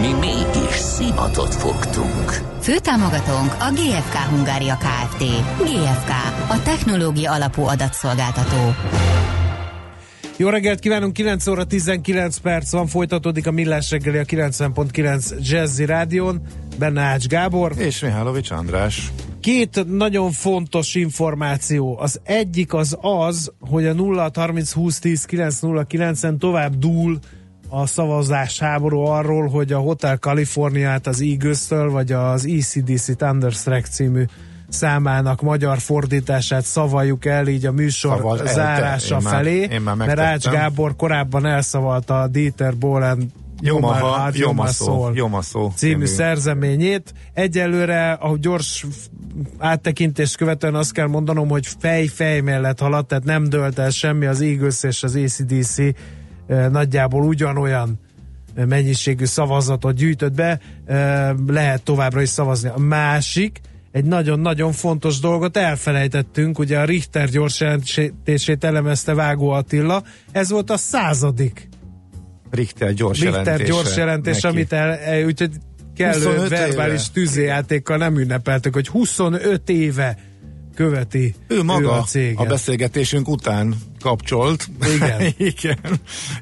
Mi mégis szimatot fogtunk. Főtámogatónk a GFK Hungária Kft. GFK, a technológia alapú adatszolgáltató. Jó reggelt kívánunk, 9 óra 19 perc van, folytatódik a Millás reggeli a 90.9 Jazzy Rádión, benne Ács Gábor. És Mihálovics András. Két nagyon fontos információ. Az egyik az az, hogy a 0 30 20 10 909 en tovább dúl a szavazás háború arról, hogy a Hotel Californiát az Eagles-től, vagy az ECDC Thunderstruck című számának magyar fordítását szavaljuk el így a műsor Szavaz zárása el. Én felé, már- én már mert Ács. Gábor korábban elszavalta a Dieter Bohlen Jomaha, Jomaszó Jomaszó, Jomaszó című szerzeményét. Egyelőre, ahogy gyors áttekintést követően azt kell mondanom, hogy fej-fej mellett haladt, tehát nem dölt el semmi, az Eagles és az ACDC eh, nagyjából ugyanolyan eh, mennyiségű szavazatot gyűjtött be, eh, lehet továbbra is szavazni. A másik, egy nagyon-nagyon fontos dolgot elfelejtettünk, ugye a Richter gyors jelentését elemezte Vágó Attila, ez volt a századik Richter gyors Richter jelentése. gyors jelentés, neki. amit el, el, úgyhogy kellő 25 verbális éve. tűzjátékkal nem ünnepeltük, hogy 25 éve követi Ő maga ő a céget. a beszélgetésünk után kapcsolt. Igen. Igen.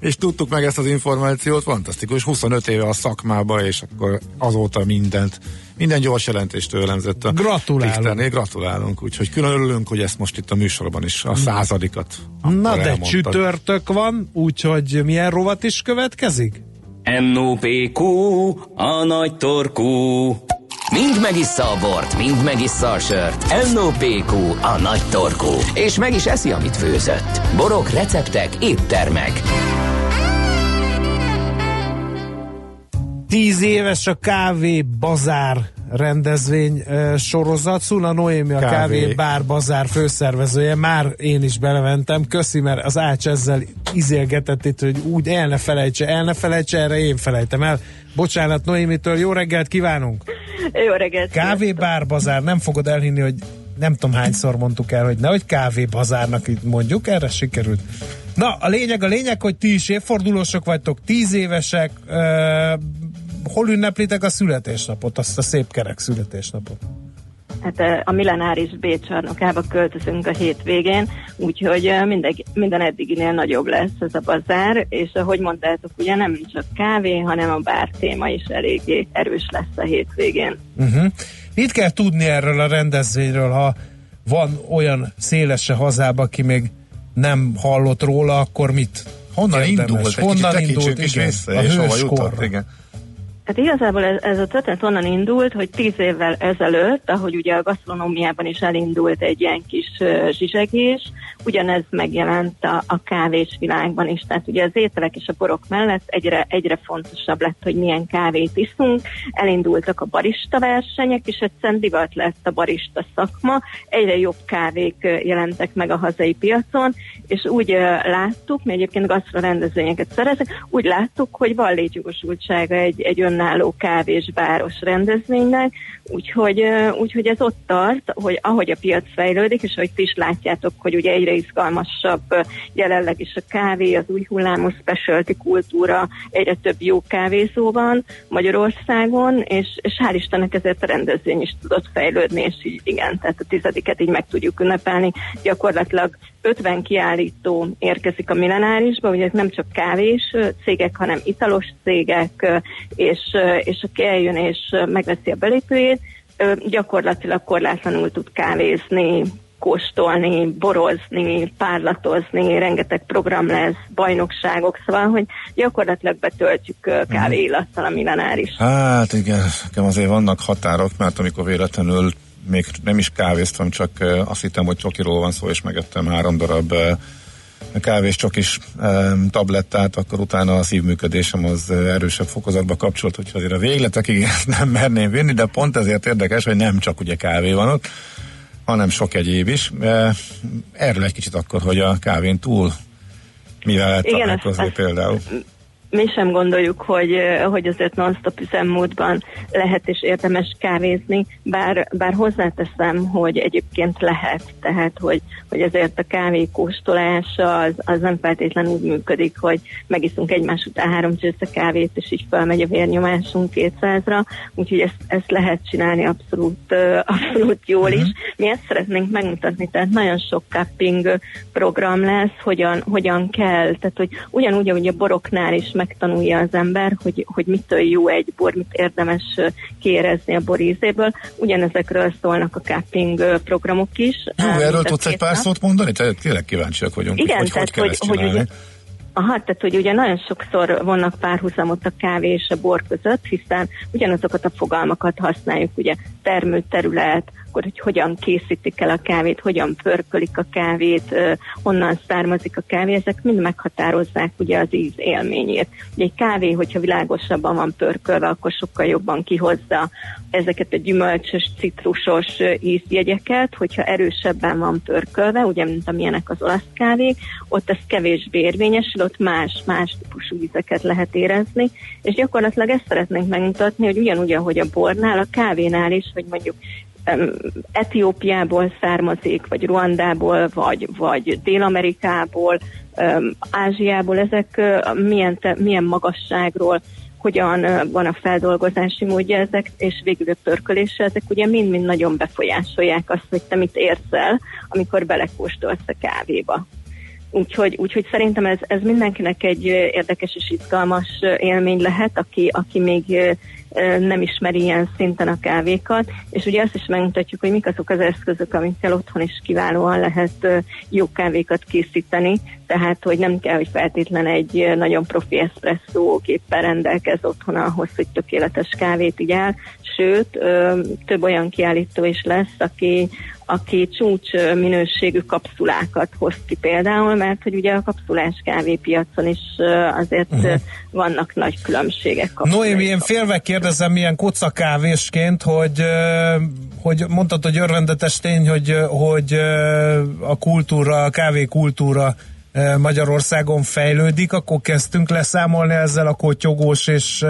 És tudtuk meg ezt az információt, fantasztikus. 25 éve a szakmába, és akkor azóta mindent, minden gyors jelentést elemzett a Gratulálunk. Richternél. Gratulálunk. Úgyhogy külön örülünk, hogy ezt most itt a műsorban is a századikat. Na de elmondtad. csütörtök van, úgyhogy milyen rovat is következik? NOPQ, a nagy torkú. Mind megissza a bort, mind megissza a sört. NOPQ, a nagy torkú. És meg is eszi, amit főzött. Borok, receptek, éttermek. Tíz éves a kávé bazár rendezvény uh, sorozat. Szuna Noémi a kávé. Kávé. kávé bár bazár főszervezője. Már én is belementem. Köszi, mert az Ács ezzel izélgetett itt, hogy úgy el ne felejtse, el ne felejtse, erre én felejtem el. Bocsánat Noémitől, jó reggelt kívánunk! Jó reggelt! Kávé bár bazár, nem fogod elhinni, hogy nem tudom hányszor mondtuk el, hogy nehogy kávé bazárnak itt mondjuk, erre sikerült. Na, a lényeg, a lényeg, hogy ti is évfordulósok vagytok, tíz évesek, uh, hol ünneplitek a születésnapot, azt a szép kerek születésnapot? Hát a Millenáris B csarnokába költözünk a hétvégén, úgyhogy minden, minden eddiginél nagyobb lesz ez a bazár, és ahogy mondtátok, ugye nem csak kávé, hanem a bár téma is eléggé erős lesz a hétvégén. Uh-huh. Mit kell tudni erről a rendezvényről, ha van olyan szélese hazába, aki még nem hallott róla, akkor mit? Honnan érdemes? indult? Egy Honnan indult? Igen, vissza, a és jutott. Igen. Hát igazából ez, ez a történet onnan indult, hogy tíz évvel ezelőtt, ahogy ugye a gasztronómiában is elindult egy ilyen kis uh, zsizsegés, ugyanez megjelent a, a kávés világban is. Tehát ugye az ételek és a borok mellett egyre, egyre fontosabb lett, hogy milyen kávét iszunk. Elindultak a barista versenyek, és egyszerűen divat lett a barista szakma. Egyre jobb kávék jelentek meg a hazai piacon, és úgy uh, láttuk, mi egyébként gasztrorendezvényeket szerezek, úgy láttuk, hogy van létjogosultsága egy, egy önálló kávésbáros rendezvénynek, úgyhogy, úgyhogy ez ott tart, hogy ahogy a piac fejlődik, és ahogy ti is látjátok, hogy ugye egyre izgalmasabb jelenleg is a kávé, az új hullámú specialty kultúra, egyre több jó kávézó van Magyarországon, és, és hál' Istennek ezért a rendezvény is tudott fejlődni, és így igen, tehát a tizediket így meg tudjuk ünnepelni. Gyakorlatilag 50 kiállító érkezik a millenárisba, ugye ez nem csak kávés cégek, hanem italos cégek, ö, és, és aki eljön és megveszi a belépőjét, gyakorlatilag korlátlanul tud kávézni, kóstolni, borozni, párlatozni, rengeteg program lesz, bajnokságok, szóval, hogy gyakorlatilag betöltjük ö, kávé illattal a millenáris. Hát igen, nekem azért vannak határok, mert amikor véletlenül még nem is kávéztam, csak azt hittem, hogy csokiról van szó, és megettem három darab kávés csokis um, tablettát, akkor utána a szívműködésem az erősebb fokozatba kapcsolt, hogy azért a végletekig ezt nem merném vinni, de pont ezért érdekes, hogy nem csak ugye kávé van ott, hanem sok egyéb is. Erről egy kicsit akkor, hogy a kávén túl mivel lehet Igen, találkozni ezt, például? Mi sem gondoljuk, hogy, hogy azért non-stop üzemmódban lehet és érdemes kávézni, bár, bár hozzáteszem, hogy egyébként lehet, tehát hogy, hogy azért a kávé kóstolása az, az nem feltétlenül úgy működik, hogy megiszunk egymás után három csősze kávét, és így felmegy a vérnyomásunk 200-ra, úgyhogy ezt, ezt lehet csinálni abszolút, abszolút jól is. Mhm. Mi ezt szeretnénk megmutatni, tehát nagyon sok cupping program lesz, hogyan, hogyan kell, tehát hogy ugyanúgy, ahogy a boroknál is megtanulja az ember, hogy, hogy mitől jó egy bor, mit érdemes kérezni a borízéből. Ugyanezekről szólnak a cupping programok is. Jó, erről tudsz egy pár szót mondani? Tehát tényleg kíváncsiak vagyunk, Igen, hogy, tehát, hogy, hogy, hogy ugye, Aha, tehát hogy ugye nagyon sokszor vannak párhuzamot a kávé és a bor között, hiszen ugyanazokat a fogalmakat használjuk, ugye termőterület, akkor hogy hogyan készítik el a kávét, hogyan pörkölik a kávét, honnan származik a kávé, ezek mind meghatározzák ugye az íz élményét. Ugye egy kávé, hogyha világosabban van pörkölve, akkor sokkal jobban kihozza ezeket a gyümölcsös, citrusos ízjegyeket, hogyha erősebben van pörkölve, ugye mint amilyenek az olasz kávé, ott ez kevésbé érvényesül, ott más, más típusú ízeket lehet érezni, és gyakorlatilag ezt szeretnénk megmutatni, hogy ugyanúgy, ahogy a bornál, a kávénál is, hogy mondjuk Etiópiából származik, vagy Ruandából, vagy, vagy Dél-Amerikából, Ázsiából, ezek milyen, milyen magasságról, hogyan van a feldolgozási módja ezek, és végül a pörkölése, ezek ugye mind-mind nagyon befolyásolják azt, hogy te mit érzel, amikor belekóstolsz a kávéba. Úgyhogy, úgyhogy szerintem ez, ez mindenkinek egy érdekes és izgalmas élmény lehet, aki, aki még nem ismeri ilyen szinten a kávékat, és ugye azt is megmutatjuk, hogy mik azok az eszközök, amikkel otthon is kiválóan lehet jó kávékat készíteni, tehát hogy nem kell, hogy feltétlen egy nagyon profi eszpresszó géppel rendelkez otthon ahhoz, hogy tökéletes kávét igyál, sőt, több olyan kiállító is lesz, aki, aki csúcs minőségű kapszulákat hoz ki például, mert hogy ugye a kapszulás kávépiacon is azért uh-huh. Vannak nagy különbségek. Noémi, én félve kérdezem milyen kocakávésként, hogy, hogy mondtad, hogy örvendetes tény, hogy, hogy a kultúra, a kávékultúra Magyarországon fejlődik, akkor kezdtünk leszámolni ezzel a kotyogós és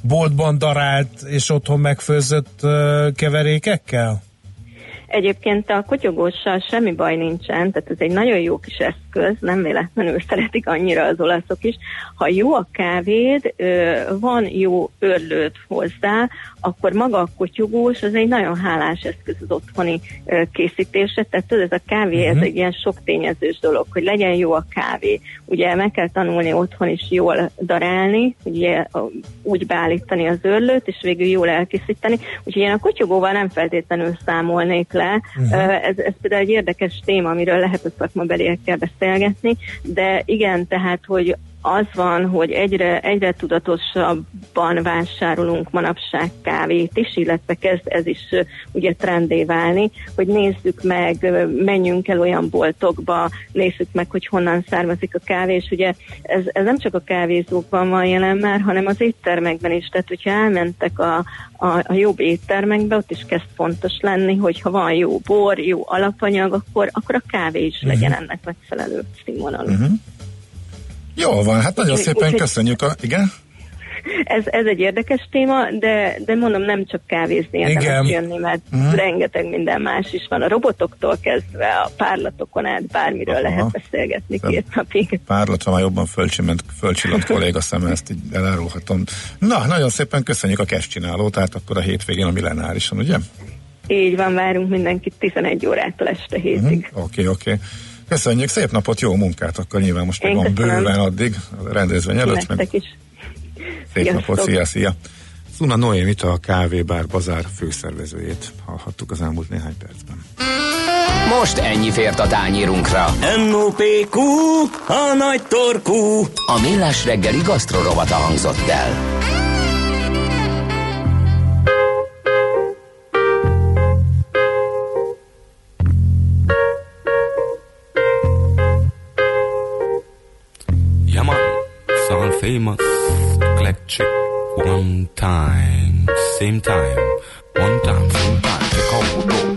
boltban darált és otthon megfőzött keverékekkel? Egyébként a kotyogóssal semmi baj nincsen, tehát ez egy nagyon jó kis eszköz, nem véletlenül szeretik annyira az olaszok is. Ha jó a kávéd, van jó örlőd hozzá, akkor maga a kotyogós az egy nagyon hálás eszköz az otthoni készítésre, tehát tudod, ez a kávé, uh-huh. ez mhm. egy ilyen sok tényezős dolog, hogy legyen jó a kávé. Ugye meg kell tanulni otthon is jól darálni, ugye úgy beállítani az örlőt, és végül jól elkészíteni. Úgyhogy én a kotyogóval nem feltétlenül számolnék le. Uh-huh. Ez, ez például egy érdekes téma, amiről lehet a szakmabeliekkel beszélgetni, de igen, tehát, hogy az van, hogy egyre, egyre tudatosabban vásárolunk manapság kávét is, illetve kezd ez is ugye trendé válni, hogy nézzük meg, menjünk el olyan boltokba, nézzük meg, hogy honnan származik a kávé, és ugye ez, ez nem csak a kávézókban van jelen már, hanem az éttermekben is, tehát hogyha elmentek a, a, a jobb éttermekbe, ott is kezd fontos lenni, hogy ha van jó bor, jó alapanyag, akkor, akkor a kávé is uh-huh. legyen ennek megfelelő színvonalú. Uh-huh. Jó van, hát nagyon szépen köszönjük. A, igen? Ez, ez egy érdekes téma, de, de mondom, nem csak kávézni érdemes jönni, mert uh-huh. rengeteg minden más is van. A robotoktól kezdve a párlatokon át bármiről Aha. lehet beszélgetni két napig. Párlatra már jobban fölcsillant, fölcsillant kolléga szem, ezt így elárulhatom. Na, nagyon szépen köszönjük a csináló, tehát akkor a hétvégén a millenárison, ugye? Így van, várunk mindenkit 11 órától este hétig. Oké, uh-huh. oké. Okay, okay. Köszönjük, szép napot, jó munkát, akkor nyilván most még van bőven addig a rendezvény előtt. Meg... is. Szép Sziasztok. napot, szia, szia. Szuna Noémit, a Bár Bazár főszervezőjét hallhattuk az elmúlt néhány percben. Most ennyi fért a tányírunkra. M.O.P.Q. A nagy torkú. A millás reggeli gasztrorovata hangzott el. Famous electric one time, same time, one time, same time. They call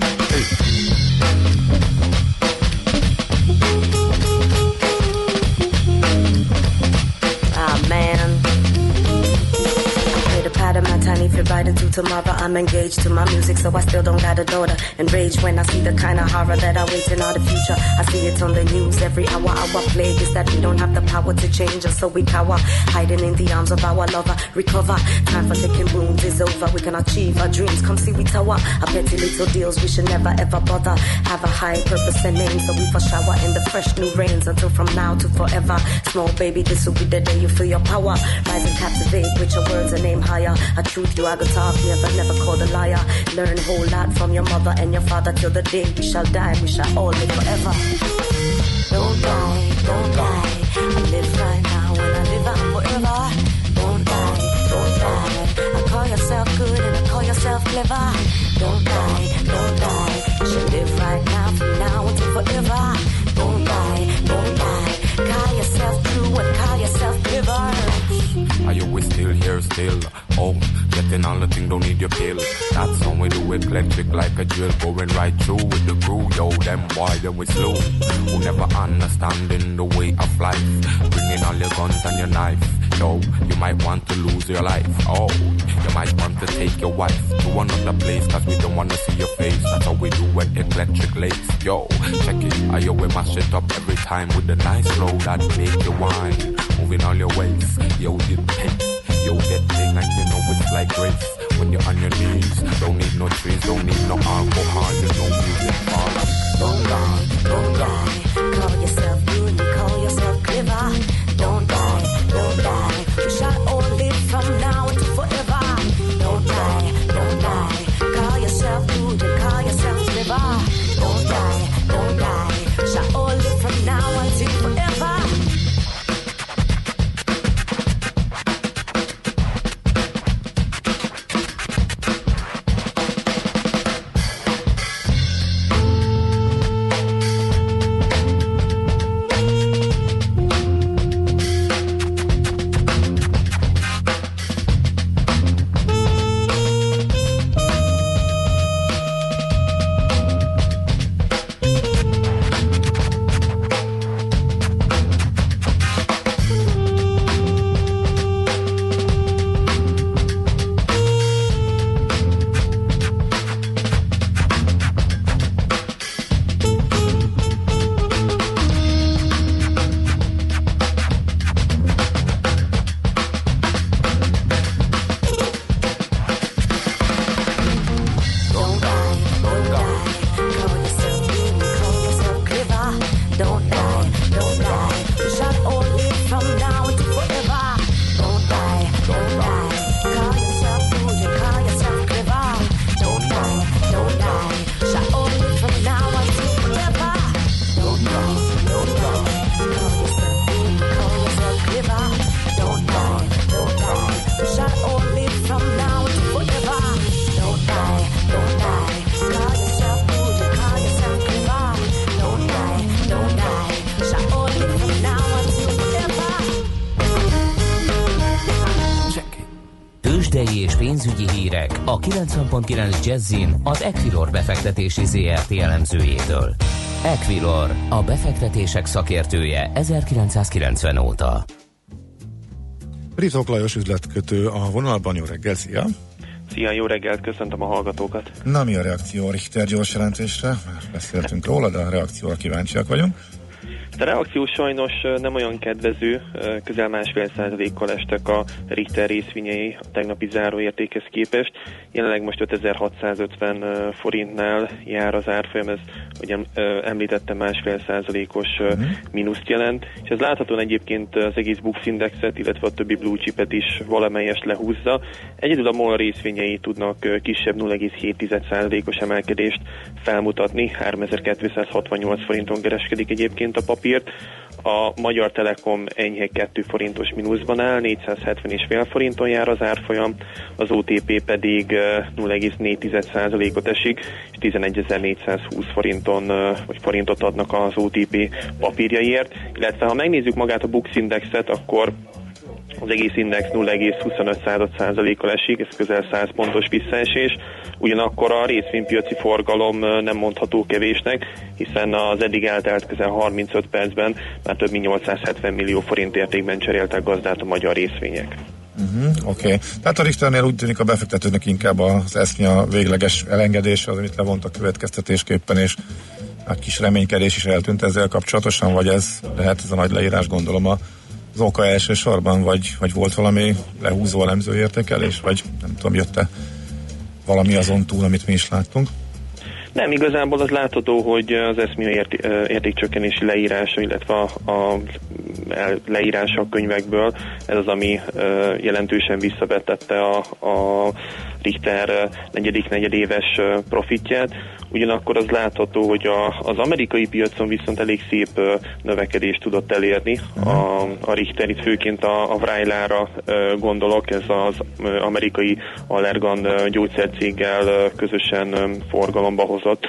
tomorrow. I'm engaged to my music, so I still don't got a daughter. Enraged when I see the kind of horror that awaits in all the future. I see it on the news every hour. Our plague is that we don't have the power to change us, so we cower, hiding in the arms of our lover. Recover, time for licking wounds is over. We can achieve our dreams. Come see we tower. Our petty little deals we should never ever bother. Have a high purpose and name, so we for shower in the fresh new rains until from now to forever. Small baby, this will be the day you feel your power. Rise and captivate with your words and aim higher. A truth you Talk, never never called a liar. Learn a whole lot from your mother and your father till the day we shall die. We shall all live forever. Don't die, don't die. I live right now and I live on forever. Don't die, don't die. I call yourself good and I call yourself clever. Don't die, don't die. We still? Oh, getting all the thing, don't need your pill. That's how we do it, electric like a drill, going right through with the crew. Yo, them boy, then we slow. Who never understanding the way of life. Bringing all your guns and your knife. Yo, you might want to lose your life. Oh, you might want to take your wife to another place, cause we don't wanna see your face. That's how we do it, electric lace. Yo, check it. I yo, we mash it up every time with the nice flow that make you whine. Moving all your ways. Yo, the pace. Yo, that thing, like you know it's like grace. When you're on your knees, don't need no trees, don't need no alcohol, there's no music for Don't die, don't die. Pénzügyi hírek a 90.9 Jazzin az Equilor befektetési ZRT elemzőjétől. Equilor, a befektetések szakértője 1990 óta. Ritok Lajos üzletkötő a vonalban, jó reggel, szia! Szia, jó reggelt, köszöntöm a hallgatókat. Na, mi a reakció a Richter gyors jelentésre? Már beszéltünk róla, de a reakcióra kíváncsiak vagyunk. A reakció sajnos nem olyan kedvező, közel másfél százalékkal estek a Richter részvényei a tegnapi záróértékhez képest. Jelenleg most 5650 ö, forintnál jár az árfolyam, ez, ö, említettem, másfél százalékos ö, mínuszt jelent, és ez láthatóan egyébként az egész Bux Indexet, illetve a többi blue chipet is valamelyest lehúzza. Egyedül a MOL részvényei tudnak kisebb 0,7 százalékos emelkedést felmutatni, 3268 forinton kereskedik egyébként a papírt. A Magyar Telekom enyhe 2 forintos mínuszban áll, 470,5 forinton jár az árfolyam, az OTP pedig 0,4%-ot esik, és 11.420 forinton, vagy forintot adnak az OTP papírjaiért. Illetve ha megnézzük magát a Bux Indexet, akkor az egész index 0,25%-kal esik, ez közel 100 pontos visszaesés. Ugyanakkor a részvénypiaci forgalom nem mondható kevésnek, hiszen az eddig eltelt közel 35 percben már több mint 870 millió forint értékben cseréltek gazdát a magyar részvények. Uh-huh. Oké. Okay. Tehát a Richternél úgy tűnik a befektetőnek inkább az esznya végleges elengedése, az, amit levont a következtetésképpen, és a kis reménykedés is eltűnt ezzel kapcsolatosan, vagy ez lehet ez a nagy leírás, gondolom az oka elsősorban, vagy, vagy volt valami lehúzó elemző értékelés, vagy nem tudom, jött-e valami azon túl, amit mi is láttunk? Nem, igazából az látható, hogy az eszmű ért, értékcsökkenési leírása, illetve a, a leírása a könyvekből, ez az, ami jelentősen visszavetette a, a Richter negyedik negyedéves profitját. Ugyanakkor az látható, hogy a, az amerikai piacon viszont elég szép növekedést tudott elérni. A, a Richter itt főként a, a Vrájlára gondolok, ez az amerikai Allergan gyógyszercéggel közösen forgalomba hozott,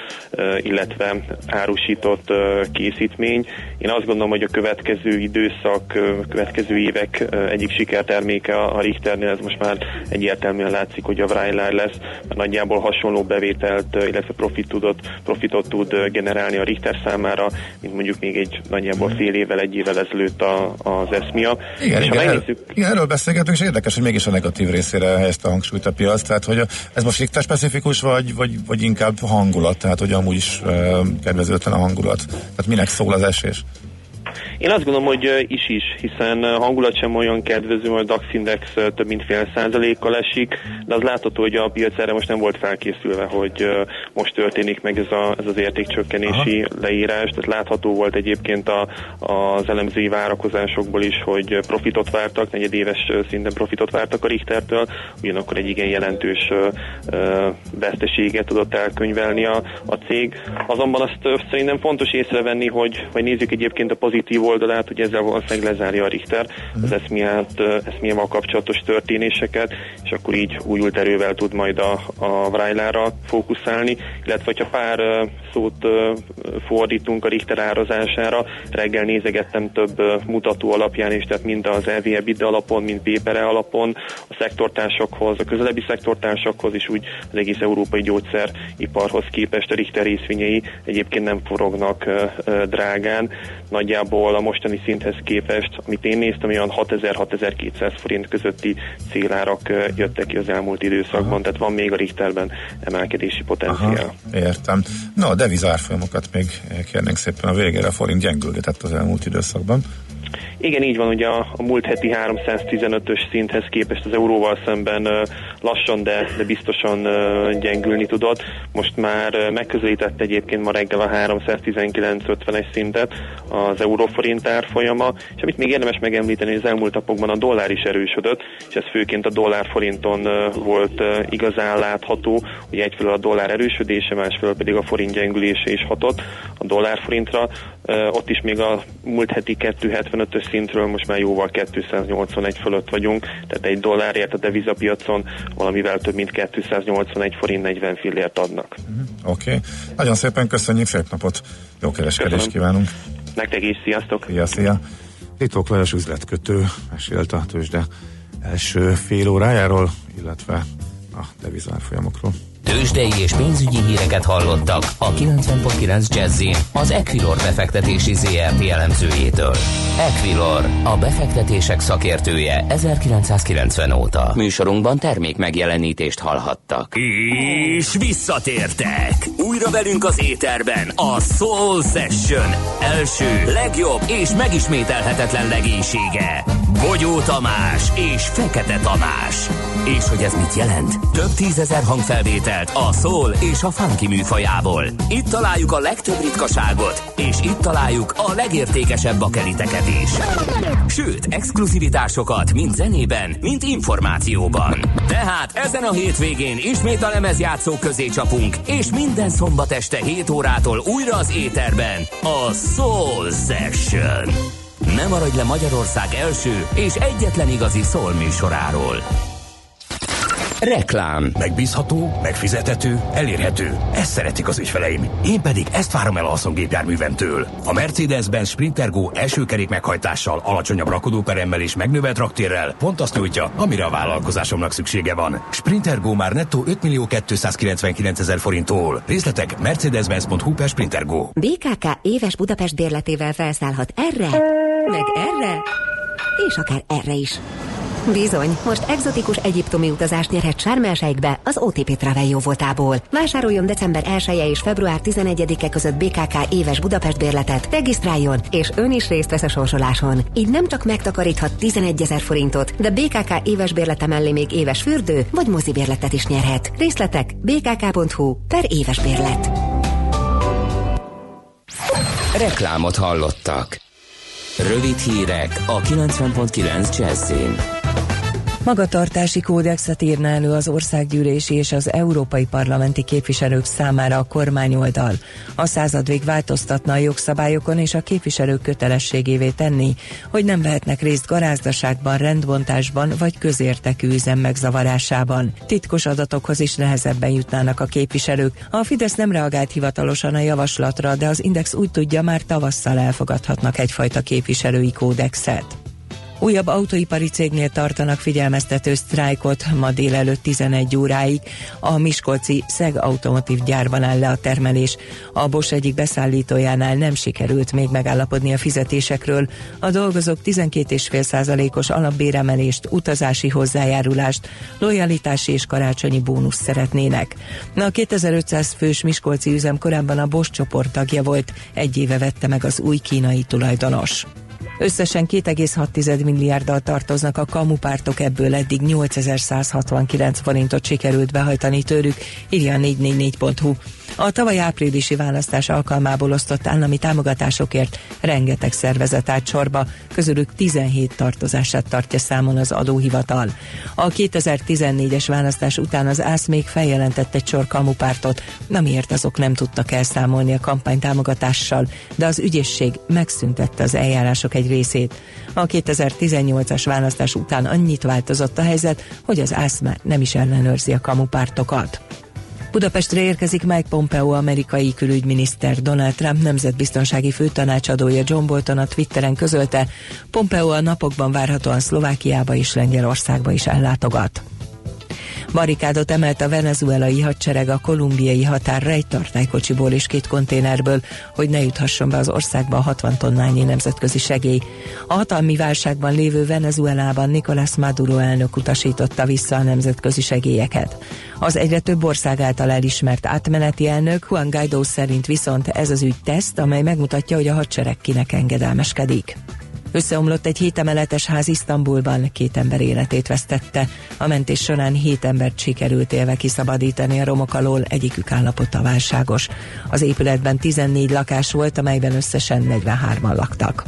illetve árusított készítmény. Én azt gondolom, hogy a következő időszak, következő évek egyik sikerterméke a Richternél, ez most már egyértelműen látszik, hogy a Vrájlár lesz, mert nagyjából hasonló bevételt, illetve profit tudott, profitot tud generálni a Richter számára, mint mondjuk még egy nagyjából fél évvel, egy évvel ezelőtt a, az eszmia. Igen, és igen, megnézzük... igen, erről beszélgetünk, és érdekes, hogy mégis a negatív részére helyezte a hangsúlyt a piac, tehát hogy ez most Richter specifikus, vagy, vagy, vagy inkább hangulat, tehát hogy amúgy is kedvezőtlen a hangulat. Tehát minek szól az esés? Én azt gondolom, hogy is is, hiszen hangulat sem olyan kedvező, hogy a DAX Index több mint fél százalékkal esik, de az látható, hogy a piac erre most nem volt felkészülve, hogy most történik meg ez, a, ez az értékcsökkenési Aha. leírás, tehát látható volt egyébként a, az elemzői várakozásokból is, hogy profitot vártak, negyedéves szinten profitot vártak a Richtertől, ugyanakkor egy igen jelentős veszteséget tudott elkönyvelni a, a cég. Azonban azt szerintem fontos észrevenni, hogy, hogy nézzük egyébként a pozitív oldalát, hogy ezzel valószínűleg lezárja a Richter az eszmiát, eszmiával kapcsolatos történéseket, és akkor így újult erővel tud majd a, a Vrájlára fókuszálni, illetve hogyha pár szót fordítunk a Richter árazására, reggel nézegettem több mutató alapján is, tehát mind az EV EBITDA alapon, mind Pépere alapon, a szektortársakhoz, a közelebbi szektortársakhoz, és úgy az egész európai gyógyszeriparhoz képest a Richter részvényei egyébként nem forognak drágán. Nagyjából a mostani szinthez képest, amit én néztem, olyan 6000-6200 forint közötti célárak jöttek ki az elmúlt időszakban, Aha. tehát van még a Richterben emelkedési potenciál. Aha, értem. No, a devizárfolyamokat még kérnénk szépen a végére, a forint gyengülgetett az elmúlt időszakban. Igen, így van, ugye a, a múlt heti 315-ös szinthez képest az euróval szemben lassan, de, de biztosan gyengülni tudott. Most már megközelített egyébként ma reggel a 319-50-es szintet az euróforint árfolyama, és amit még érdemes megemlíteni, hogy az elmúlt napokban a dollár is erősödött, és ez főként a dollárforinton volt igazán látható, hogy egyfelől a dollár erősödése, másfelől pedig a forint gyengülése is hatott a dollárforintra. Ott is még a múlt heti 275-ös szintről most már jóval 281 fölött vagyunk, tehát egy dollárért a devizapiacon valamivel több mint 281 forint 40 fillért adnak. Uh-huh. Oké, okay. nagyon szépen köszönjük, szép napot, jó kereskedést kívánunk. Nektek is, sziasztok! Szia, szia! Titok Lajos üzletkötő mesélt a tőzsde első fél órájáról, illetve a devizárfolyamokról. Tőzsdei és pénzügyi híreket hallottak a 90.9 jazz az Equilor befektetési ZRT elemzőjétől. Equilor, a befektetések szakértője 1990 óta. Műsorunkban termék megjelenítést hallhattak. És visszatértek! Újra velünk az éterben a Soul Session első, legjobb és megismételhetetlen legénysége. Bogyó Tamás és Fekete Tamás. És hogy ez mit jelent? Több tízezer hangfelvételt a szól és a funky műfajából. Itt találjuk a legtöbb ritkaságot, és itt találjuk a legértékesebb bakeliteket is. Sőt, exkluzivitásokat mind zenében, mind információban. Tehát ezen a hétvégén ismét a lemezjátszók közé csapunk, és minden szombat este 7 órától újra az éterben a Soul Session. Ne maradj le Magyarország első és egyetlen igazi szól műsoráról. Reklám. Megbízható, megfizethető, elérhető. Ezt szeretik az ügyfeleim. Én pedig ezt várom el a haszongépjárművemtől. A Mercedes-Benz Sprinter Go első kerék meghajtással, alacsonyabb rakodóperemmel és megnövelt raktérrel pont azt nyújtja, amire a vállalkozásomnak szüksége van. Sprinter Go már nettó 5 millió 299 ezer forinttól. Részletek mercedes-benz.hu per Sprinter Go. BKK éves Budapest bérletével felszállhat erre, meg erre, és akár erre is. Bizony, most egzotikus egyiptomi utazást nyerhet Sármelseikbe az OTP Travel jó voltából. Vásároljon december 1 -e és február 11-e között BKK éves Budapest bérletet, regisztráljon, és ön is részt vesz a sorsoláson. Így nem csak megtakaríthat 11 ezer forintot, de BKK éves bérlete mellé még éves fürdő vagy mozi bérletet is nyerhet. Részletek bkk.hu per éves bérlet. Reklámot hallottak. Rövid hírek a 90.9 Jazzin. Magatartási kódexet írna elő az országgyűlési és az európai parlamenti képviselők számára a kormányoldal. A századvég változtatna a jogszabályokon és a képviselők kötelességévé tenni, hogy nem vehetnek részt garázdaságban, rendbontásban vagy közértekű üzem megzavarásában. Titkos adatokhoz is nehezebben jutnának a képviselők. A Fidesz nem reagált hivatalosan a javaslatra, de az Index úgy tudja, már tavasszal elfogadhatnak egyfajta képviselői kódexet. Újabb autóipari cégnél tartanak figyelmeztető sztrájkot ma délelőtt 11 óráig. A Miskolci Szeg Automotív gyárban áll le a termelés. A Bosch egyik beszállítójánál nem sikerült még megállapodni a fizetésekről. A dolgozók 12,5%-os alapbéremelést, utazási hozzájárulást, lojalitási és karácsonyi bónusz szeretnének. A 2500 fős Miskolci üzem korábban a Bosch csoport tagja volt, egy éve vette meg az új kínai tulajdonos. Összesen 2,6 milliárddal tartoznak a kamupártok, ebből eddig 8169 forintot sikerült behajtani tőlük, írja a 444.hu. A tavaly áprilisi választás alkalmából osztott állami támogatásokért rengeteg szervezet állt sorba, közülük 17 tartozását tartja számon az adóhivatal. A 2014-es választás után az ÁSZ még feljelentett egy sor kamupártot, amiért azok nem tudtak elszámolni a kampány támogatással, de az ügyészség megszüntette az eljárások egy részét. A 2018-as választás után annyit változott a helyzet, hogy az ÁSZ már nem is ellenőrzi a kamupártokat. Budapestre érkezik Mike Pompeo, amerikai külügyminiszter. Donald Trump nemzetbiztonsági főtanácsadója John Bolton a Twitteren közölte, Pompeo a napokban várhatóan Szlovákiába és Lengyelországba is ellátogat. Barikádot emelt a venezuelai hadsereg a kolumbiai határra egy tartálykocsiból és két konténerből, hogy ne juthasson be az országba a 60 tonnányi nemzetközi segély. A hatalmi válságban lévő Venezuelában Nicolás Maduro elnök utasította vissza a nemzetközi segélyeket. Az egyre több ország által elismert átmeneti elnök Juan Guaidó szerint viszont ez az ügy teszt, amely megmutatja, hogy a hadsereg kinek engedelmeskedik. Összeomlott egy hétemeletes ház Isztambulban, két ember életét vesztette. A mentés során hét embert sikerült élve kiszabadítani a romok alól, egyikük állapota válságos. Az épületben 14 lakás volt, amelyben összesen 43-an laktak.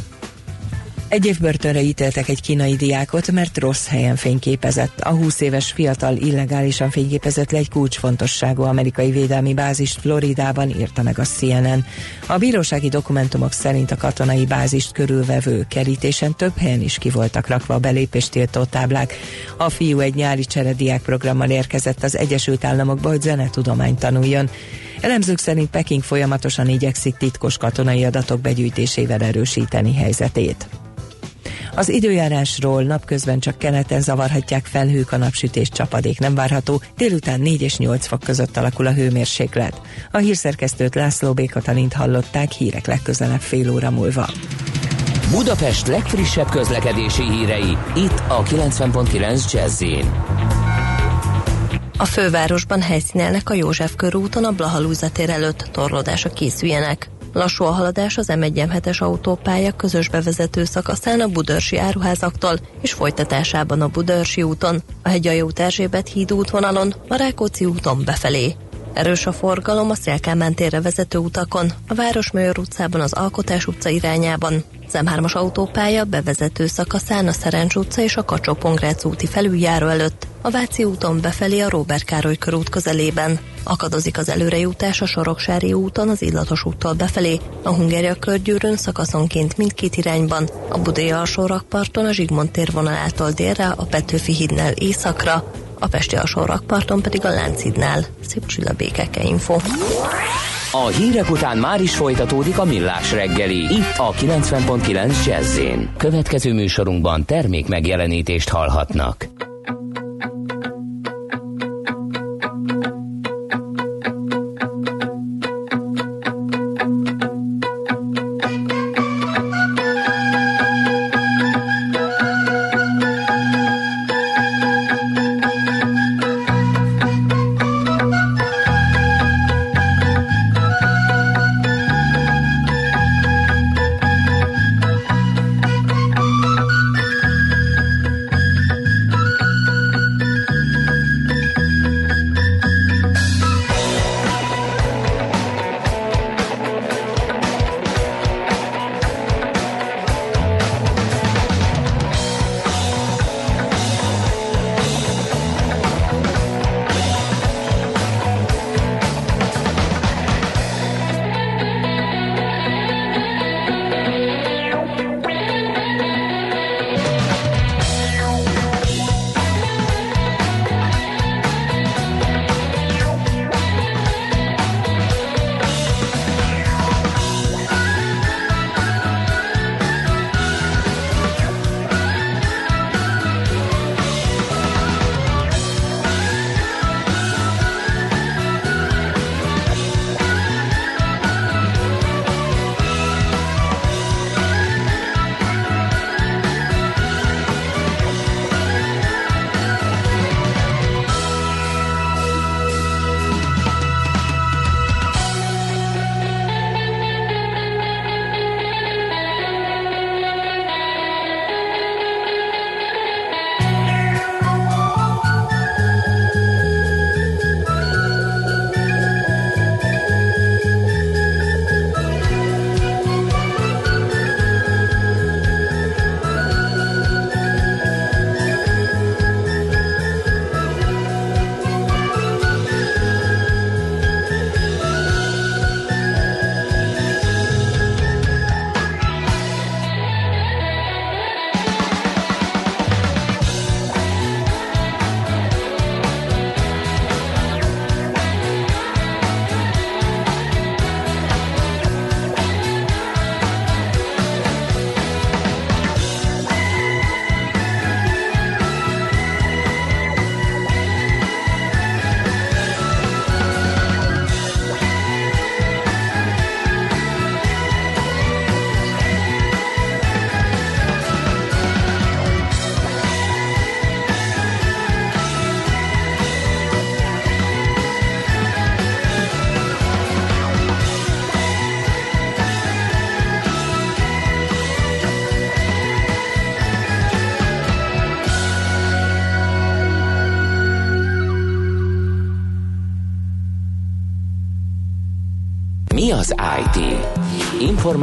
Egy év börtönre ítéltek egy kínai diákot, mert rossz helyen fényképezett. A 20 éves fiatal illegálisan fényképezett le egy kulcsfontosságú amerikai védelmi bázist Floridában, írta meg a CNN. A bírósági dokumentumok szerint a katonai bázist körülvevő kerítésen több helyen is ki voltak rakva a belépést tiltó táblák. A fiú egy nyári cserediák programmal érkezett az Egyesült Államokba, hogy zenetudományt tanuljon. Elemzők szerint Peking folyamatosan igyekszik titkos katonai adatok begyűjtésével erősíteni helyzetét. Az időjárásról napközben csak keleten zavarhatják felhők, a napsütés csapadék nem várható, délután 4 és 8 fok között alakul a hőmérséklet. A hírszerkesztőt László Békatalint hallották hírek legközelebb fél óra múlva. Budapest legfrissebb közlekedési hírei, itt a 90.9 jazz a fővárosban helyszínelnek a József körúton a Blaha tér előtt torlódásra készüljenek. Lassú a haladás az M1 autópálya közös bevezető szakaszán a Budörsi áruházaktól és folytatásában a Budörsi úton, a Hegyalja út Erzsébet híd útvonalon, a Rákóczi úton befelé. Erős a forgalom a Szélkámán térre vezető utakon, a Városmajor utcában az Alkotás utca irányában, az M3-as autópálya bevezető szakaszán a Szerencs utca és a kacsó úti felüljáró előtt, a Váci úton befelé a Róbert Károly körút közelében. Akadozik az előrejutás a Soroksári úton az Illatos úttól befelé, a Hungária körgyűrűn szakaszonként mindkét irányban, a Budai alsó rakparton a Zsigmond térvonalától délre, a Petőfi hídnál északra, a Pesti alsó rakparton pedig a Láncidnál. Szép csilla békeke info. A hírek után már is folytatódik a millás reggeli, itt a 90.9 jazz Következő műsorunkban termék megjelenítést hallhatnak.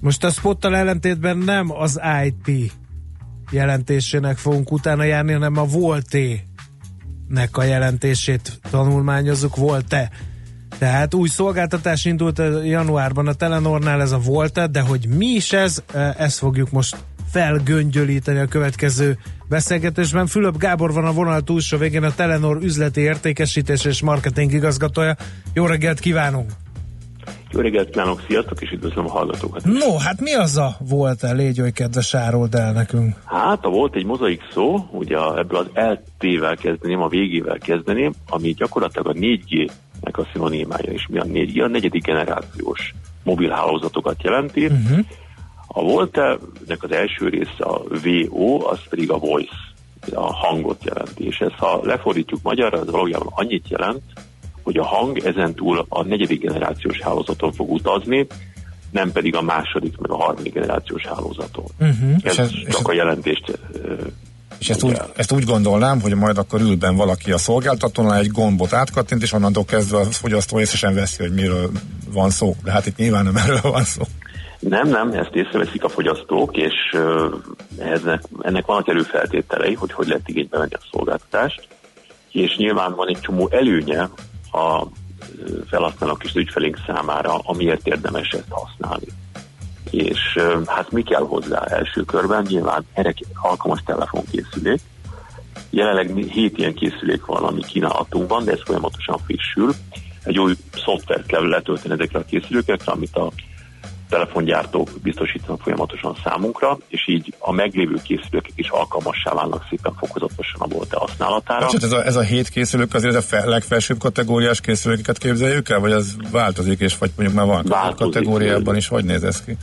Most a spottal ellentétben nem az IT jelentésének fogunk utána járni, hanem a Volté-nek a jelentését tanulmányozzuk. Volt-e? Tehát új szolgáltatás indult januárban a Telenornál, ez a volt de hogy mi is ez, ezt fogjuk most felgöngyölíteni a következő beszélgetésben. Fülöp Gábor van a vonal túlsó végén, a Telenor üzleti értékesítés és marketing igazgatója. Jó reggelt kívánunk! Jó reggelt kívánok, sziasztok, és üdvözlöm a hallgatókat. No, hát mi az a volt-e? Légy oly kedves, árold el nekünk. Hát a volt egy mozaik szó, ugye ebből az LT-vel kezdeném, a végével kezdeném, ami gyakorlatilag a 4G-nek a szinonimája, és mi a 4G, a negyedik generációs mobilhálózatokat jelenti. Uh-huh. A volt-nek az első része a VO, az pedig a voice, a hangot jelenti, és ezt ha lefordítjuk magyarra, az valójában annyit jelent, hogy a hang ezentúl a negyedik generációs hálózaton fog utazni, nem pedig a második, meg a harmadik generációs hálózaton. Uh-huh. Ez, ez csak és a jelentést és ezt úgy, ezt úgy gondolnám, hogy majd akkor ül ben valaki a szolgáltatónál, egy gombot átkattint, és onnantól kezdve a fogyasztó észesen veszi, hogy miről van szó. De hát itt nyilván nem erről van szó. Nem, nem, ezt észreveszik a fogyasztók, és uh, ennek, ennek vannak előfeltételei, hogy hogy lehet igénybe venni a szolgáltatást, és nyilván van egy csomó előnye a felhasználók és ügyfelénk számára, amiért érdemes ezt használni. És hát mi kell hozzá első körben? Nyilván erre alkalmas telefonkészülék. Jelenleg 7 ilyen készülék van, ami kínálatunkban, de ez folyamatosan frissül. Egy új szoftvert kell letölteni ezekre a készülékekre, amit a telefongyártók biztosítanak folyamatosan számunkra, és így a meglévő készülők is alkalmassá válnak szépen fokozatosan a volt használatára. Hát, ez a, ez a hét készülők azért a fel, legfelsőbb kategóriás készülőket képzeljük el, vagy az változik, és vagy mondjuk már van változik, kategóriában is, hogy néz ez ki?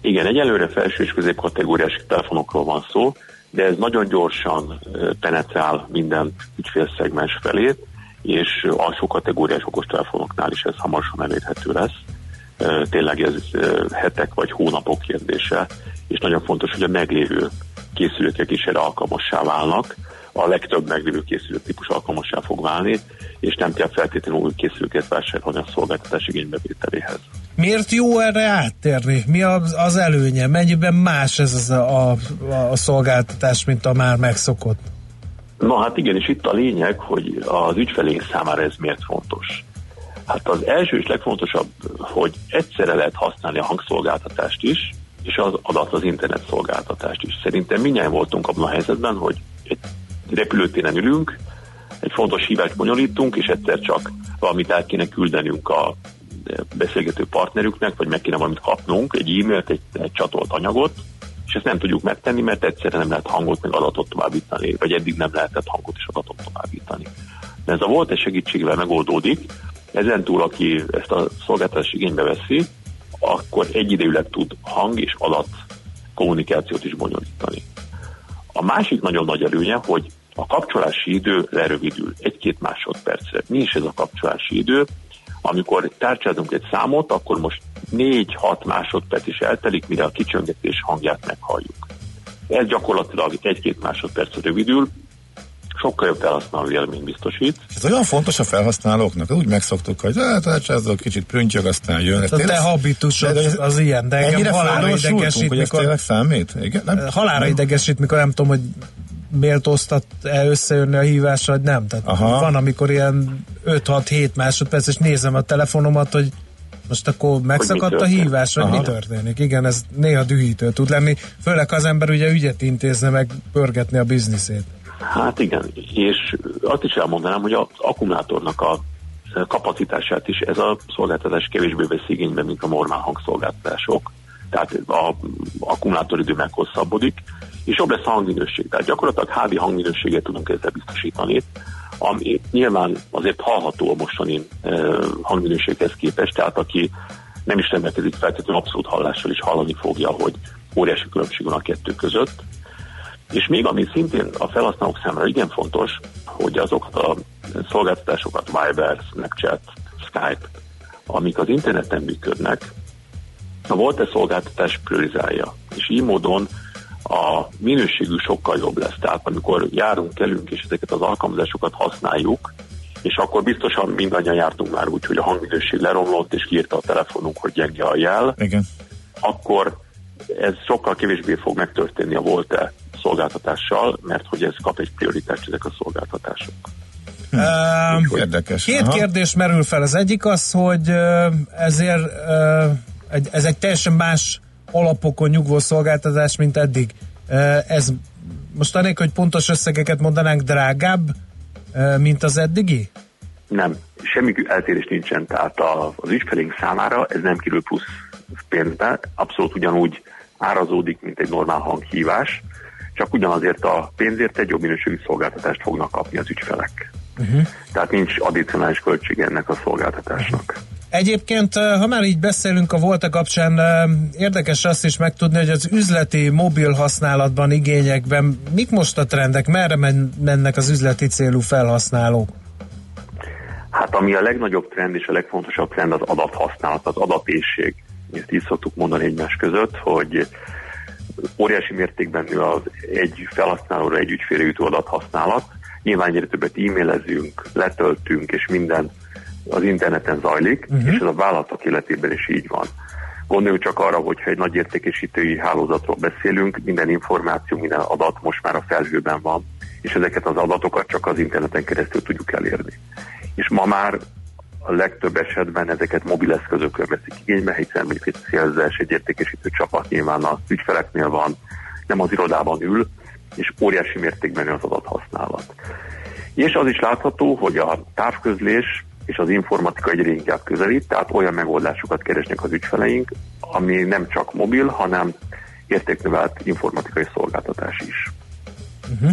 Igen, egyelőre felső és középkategóriás telefonokról van szó, de ez nagyon gyorsan penetrál minden ügyfélszegmens felé, és alsó kategóriás okostelefonoknál is ez hamarosan elérhető lesz tényleg ez hetek vagy hónapok kérdése, és nagyon fontos, hogy a meglévő készülőkek is erre alkalmassá válnak, a legtöbb meglévő készülő típus alkalmassá fog válni, és nem kell feltétlenül új készülőket vásárolni a szolgáltatás igénybevételéhez. Miért jó erre áttérni? Mi az, az előnye? Mennyiben más ez az a, a, a szolgáltatás, mint a már megszokott? Na hát igen, és itt a lényeg, hogy az ügyfelénk számára ez miért fontos. Hát az első és legfontosabb, hogy egyszerre lehet használni a hangszolgáltatást is, és az adat az internet szolgáltatást is. Szerintem mindjárt voltunk abban a helyzetben, hogy egy repülőtéren ülünk, egy fontos hívást bonyolítunk, és egyszer csak valamit el kéne küldenünk a beszélgető partnerüknek, vagy meg kéne valamit kapnunk, egy e-mailt, egy, egy csatolt anyagot, és ezt nem tudjuk megtenni, mert egyszerre nem lehet hangot meg adatot továbbítani, vagy eddig nem lehetett hangot és adatot továbbítani. De ez a volt egy segítségével megoldódik, ezen túl, aki ezt a szolgáltatást igénybe veszi, akkor egyidejűleg tud hang és adat kommunikációt is bonyolítani. A másik nagyon nagy előnye, hogy a kapcsolási idő lerövidül egy-két másodpercre. Mi is ez a kapcsolási idő? Amikor tárcsázunk egy számot, akkor most 4-6 másodperc is eltelik, mire a kicsöngetés hangját meghalljuk. Ez gyakorlatilag egy-két másodperc rövidül, sokkal jobb felhasználó élmény biztosít. Ez olyan fontos a felhasználóknak, úgy megszoktuk, hogy hát, hát ez a kicsit prüntjög, aztán jön. Ez a te habitusod az, az ilyen, de engem halára idegesít, hogy mikor... Ez számít? Igen, nem? Halára nem. idegesít, mikor nem tudom, hogy méltóztat -e összejönni a hívásra, vagy nem. Tehát Aha. van, amikor ilyen 5-6-7 másodperc, és nézem a telefonomat, hogy most akkor megszakadt a hívás, vagy mi történik? Igen, ez néha dühítő tud lenni, főleg az ember ugye ügyet intézne meg pörgetni a bizniszét. Hát igen, és azt is elmondanám, hogy az akkumulátornak a kapacitását is ez a szolgáltatás kevésbé vesz igénybe, mint a normál hangszolgáltatások. Tehát az akkumulátoridő meghosszabbodik, és jobb lesz a hangminőség. Tehát gyakorlatilag hádi hangminőséget tudunk ezzel biztosítani, ami nyilván azért hallható a mostani hangminőséghez képest, tehát aki nem is rendelkezik feltétlenül abszolút hallással is hallani fogja, hogy óriási különbség van a kettő között. És még ami szintén a felhasználók számára igen fontos, hogy azokat a szolgáltatásokat, Viber, Snapchat, Skype, amik az interneten működnek, a volt-e szolgáltatás priorizálja. És így módon a minőségű sokkal jobb lesz. Tehát amikor járunk, kelünk, és ezeket az alkalmazásokat használjuk, és akkor biztosan mindannyian jártunk már úgy, hogy a hangminőség leromlott, és kiírta a telefonunk, hogy gyenge a jel. Igen. Akkor ez sokkal kevésbé fog megtörténni a volt-e szolgáltatással, mert hogy ez kap egy prioritást ezek a szolgáltatások. Um, Érdekes. Két Aha. kérdés merül fel. Az egyik az, hogy ezért ez egy teljesen más alapokon nyugvó szolgáltatás, mint eddig. Ez most anélkül, hogy pontos összegeket mondanánk, drágább, mint az eddigi? Nem, semmi eltérés nincsen, tehát a, az ügyfelénk számára ez nem kerül plusz pénzbe, abszolút ugyanúgy árazódik, mint egy normál hanghívás, csak ugyanazért a pénzért egy jobb minőségű szolgáltatást fognak kapni az ügyfelek. Uh-huh. Tehát nincs addicionális költség ennek a szolgáltatásnak. Egyébként, ö, ha már így beszélünk a Volta kapcsán, ö, érdekes azt is megtudni, hogy az üzleti mobil használatban, igényekben mik most a trendek, merre men- mennek az üzleti célú felhasználók? Hát ami a legnagyobb trend és a legfontosabb trend az adathasználat, az adatészség. Ezt így szoktuk mondani egymás között, hogy óriási mértékben nő az egy felhasználóra egy ügyfélre jutó adathasználat. Nyilván egyre többet e-mailezünk, letöltünk, és minden az interneten zajlik, uh-huh. és ez a vállalatok életében is így van. Gondoljunk csak arra, hogyha egy nagy értékesítői hálózatról beszélünk, minden információ, minden adat most már a felhőben van, és ezeket az adatokat csak az interneten keresztül tudjuk elérni. És ma már a legtöbb esetben ezeket mobileszközökön veszik igénybe, hiszen mondjuk egy szélzes, egy értékesítő csapat nyilván az ügyfeleknél van, nem az irodában ül, és óriási mértékben az adathasználat. És az is látható, hogy a távközlés és az informatika egyre inkább közelít, tehát olyan megoldásokat keresnek az ügyfeleink, ami nem csak mobil, hanem értéknövelt informatikai szolgáltatás is. Uh-huh.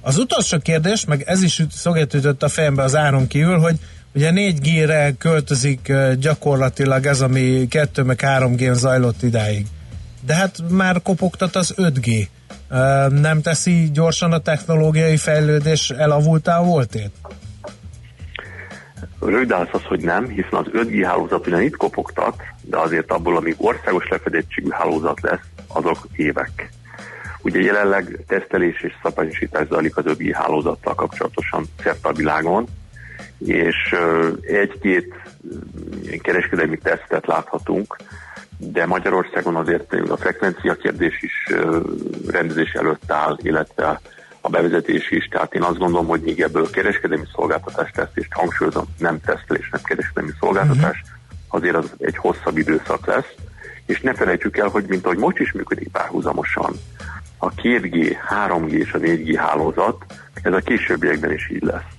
Az utolsó kérdés, meg ez is üt- szöget ütött a fejembe az áron kívül, hogy ugye 4G-re költözik gyakorlatilag ez, ami 2 meg 3G-n zajlott idáig. De hát már kopogtat az 5G. Ö, Nem teszi gyorsan a technológiai fejlődés elavultá voltét? Rövid válasz az, hogy nem, hiszen az 5G hálózat ugyan itt kopogtat, de azért abból, amíg országos lefedettségű hálózat lesz, azok évek. Ugye jelenleg tesztelés és szabályosítás zajlik az 5G hálózattal kapcsolatosan szerte a világon, és egy-két kereskedelmi tesztet láthatunk, de Magyarországon azért a frekvencia kérdés is rendezés előtt áll, illetve a bevezetés is. Tehát én azt gondolom, hogy még ebből kereskedelmi szolgáltatás teszt, és hangsúlyozom, nem tesztelés, nem kereskedelmi szolgáltatás, azért az egy hosszabb időszak lesz. És ne felejtsük el, hogy mint ahogy most is működik párhuzamosan, a 2G, 3G és a 4G hálózat, ez a későbbiekben is így lesz.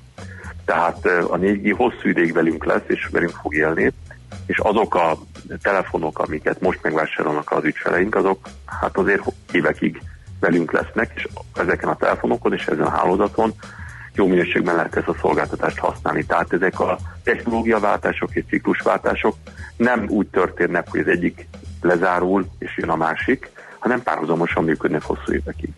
Tehát a 4G hosszú ideig velünk lesz, és velünk fog élni, és azok a telefonok, amiket most megvásárolnak az ügyfeleink, azok hát azért évekig velünk lesznek, és ezeken a telefonokon és ezen a hálózaton jó minőségben lehet ezt a szolgáltatást használni. Tehát ezek a technológiaváltások és ciklusváltások nem úgy történnek, hogy az egyik lezárul és jön a másik, hanem párhuzamosan működnek hosszú évekig.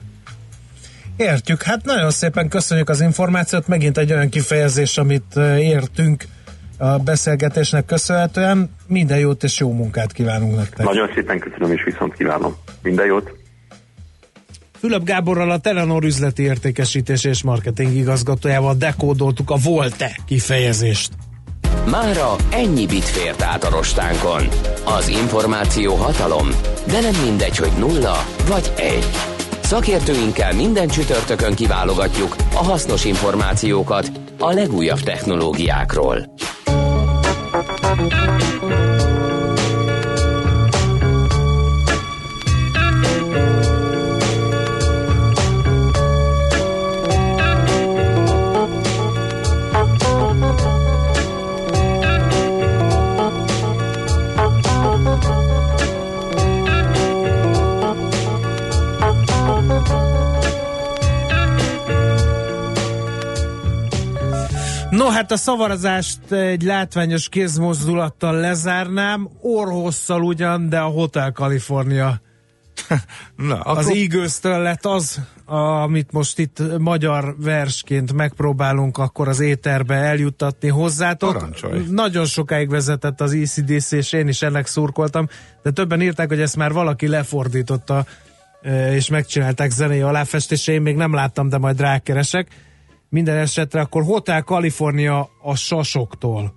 Értjük. Hát nagyon szépen köszönjük az információt. Megint egy olyan kifejezés, amit értünk a beszélgetésnek köszönhetően. Minden jót és jó munkát kívánunk nektek. Nagyon szépen köszönöm és viszont kívánom. Minden jót! Fülöp Gáborral a Telenor üzleti értékesítés és marketing igazgatójával dekódoltuk a Volte kifejezést. Mára ennyi bit fért át a rostánkon. Az információ hatalom, de nem mindegy, hogy nulla vagy egy. Szakértőinkkel minden csütörtökön kiválogatjuk a hasznos információkat a legújabb technológiákról. Hát a szavazást egy látványos kézmozdulattal lezárnám, orhosszal ugyan, de a Hotel California Na, akkor... az eagles lett az, amit most itt magyar versként megpróbálunk akkor az éterbe eljuttatni hozzátok. Parancsolj. Nagyon sokáig vezetett az ECDC, és én is ennek szurkoltam, de többen írták, hogy ezt már valaki lefordította, és megcsinálták zenei aláfestése, én még nem láttam, de majd rákeresek. Minden esetre akkor Hotel California a sasoktól.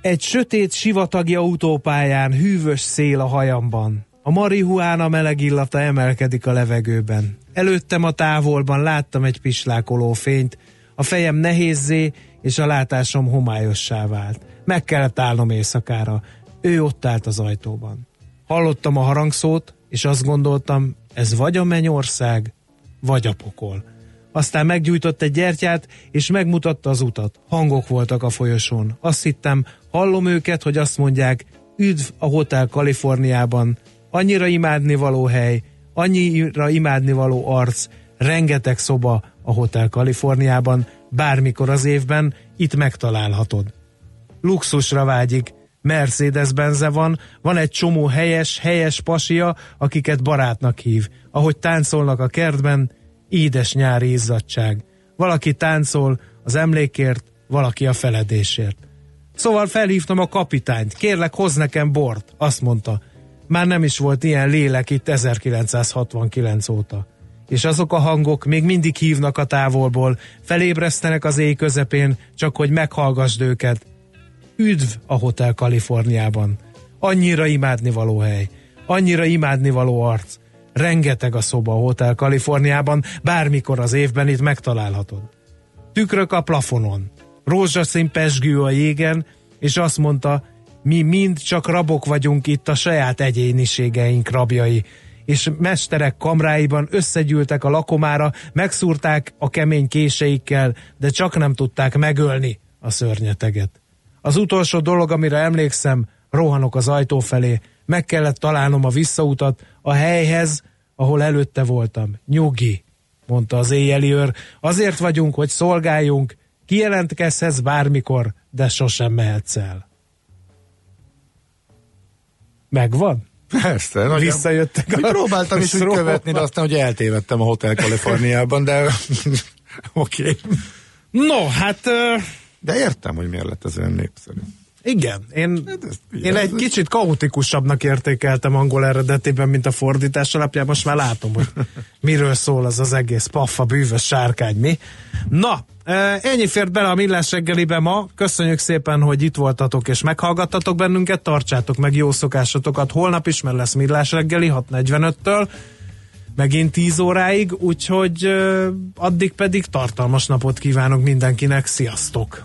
Egy sötét sivatagi autópályán hűvös szél a hajamban. A marihuána meleg illata emelkedik a levegőben. Előttem a távolban láttam egy pislákoló fényt, a fejem nehézzé, és a látásom homályossá vált. Meg kellett állnom éjszakára. Ő ott állt az ajtóban. Hallottam a harangszót, és azt gondoltam, ez vagy a mennyország, vagy a pokol. Aztán meggyújtott egy gyertyát, és megmutatta az utat. Hangok voltak a folyosón. Azt hittem, hallom őket, hogy azt mondják, üdv a Hotel Kaliforniában, annyira imádnivaló hely, annyira imádnivaló arc, rengeteg szoba a Hotel Kaliforniában, bármikor az évben itt megtalálhatod. Luxusra vágyik, mercedes benze van, van egy csomó helyes, helyes pasia, akiket barátnak hív. Ahogy táncolnak a kertben, édes nyári izzadság. Valaki táncol az emlékért, valaki a feledésért. Szóval felhívtam a kapitányt, kérlek hoz nekem bort, azt mondta. Már nem is volt ilyen lélek itt 1969 óta. És azok a hangok még mindig hívnak a távolból, felébresztenek az éj közepén, csak hogy meghallgassd őket. Üdv a Hotel Kaliforniában. Annyira imádnivaló hely, annyira imádnivaló arc. Rengeteg a szoba a Hotel Kaliforniában, bármikor az évben itt megtalálhatod. Tükrök a plafonon, rózsaszín pesgő a jégen, és azt mondta, mi mind csak rabok vagyunk itt a saját egyéniségeink rabjai, és mesterek kamráiban összegyűltek a lakomára, megszúrták a kemény késeikkel, de csak nem tudták megölni a szörnyeteget. Az utolsó dolog, amire emlékszem, rohanok az ajtó felé, meg kellett találnom a visszautat a helyhez, ahol előtte voltam. Nyugi, mondta az éjjeli őr, azért vagyunk, hogy szolgáljunk, kijelentkezhetsz bármikor, de sosem mehetsz el. Megvan? Persze. Nagyon, Visszajöttek a Próbáltam is úgy követni, de aztán, hogy eltévedtem a Hotel Kaliforniában, de oké. Okay. No, hát... De értem, hogy miért lett ez olyan népszerű. Igen, én, hát én egy kicsit kaotikusabbnak értékeltem angol eredetében, mint a fordítás alapján. Most már látom, hogy miről szól az az egész paffa, bűvös sárkány, mi? Na, ennyi fért bele a Millás reggelibe ma. Köszönjük szépen, hogy itt voltatok és meghallgattatok bennünket. Tartsátok meg jó szokásotokat. Holnap is, mert lesz Millás reggeli 6.45-től megint 10 óráig, úgyhogy addig pedig tartalmas napot kívánok mindenkinek. Sziasztok!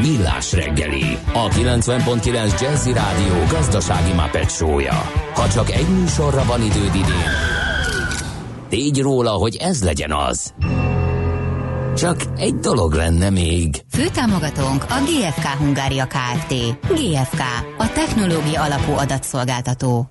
Millás reggeli, a 90.9 Jazzy Rádió gazdasági mapetsója. Ha csak egy műsorra van időd idén, tégy róla, hogy ez legyen az. Csak egy dolog lenne még. Főtámogatónk a GFK Hungária Kft. GFK, a technológia alapú adatszolgáltató.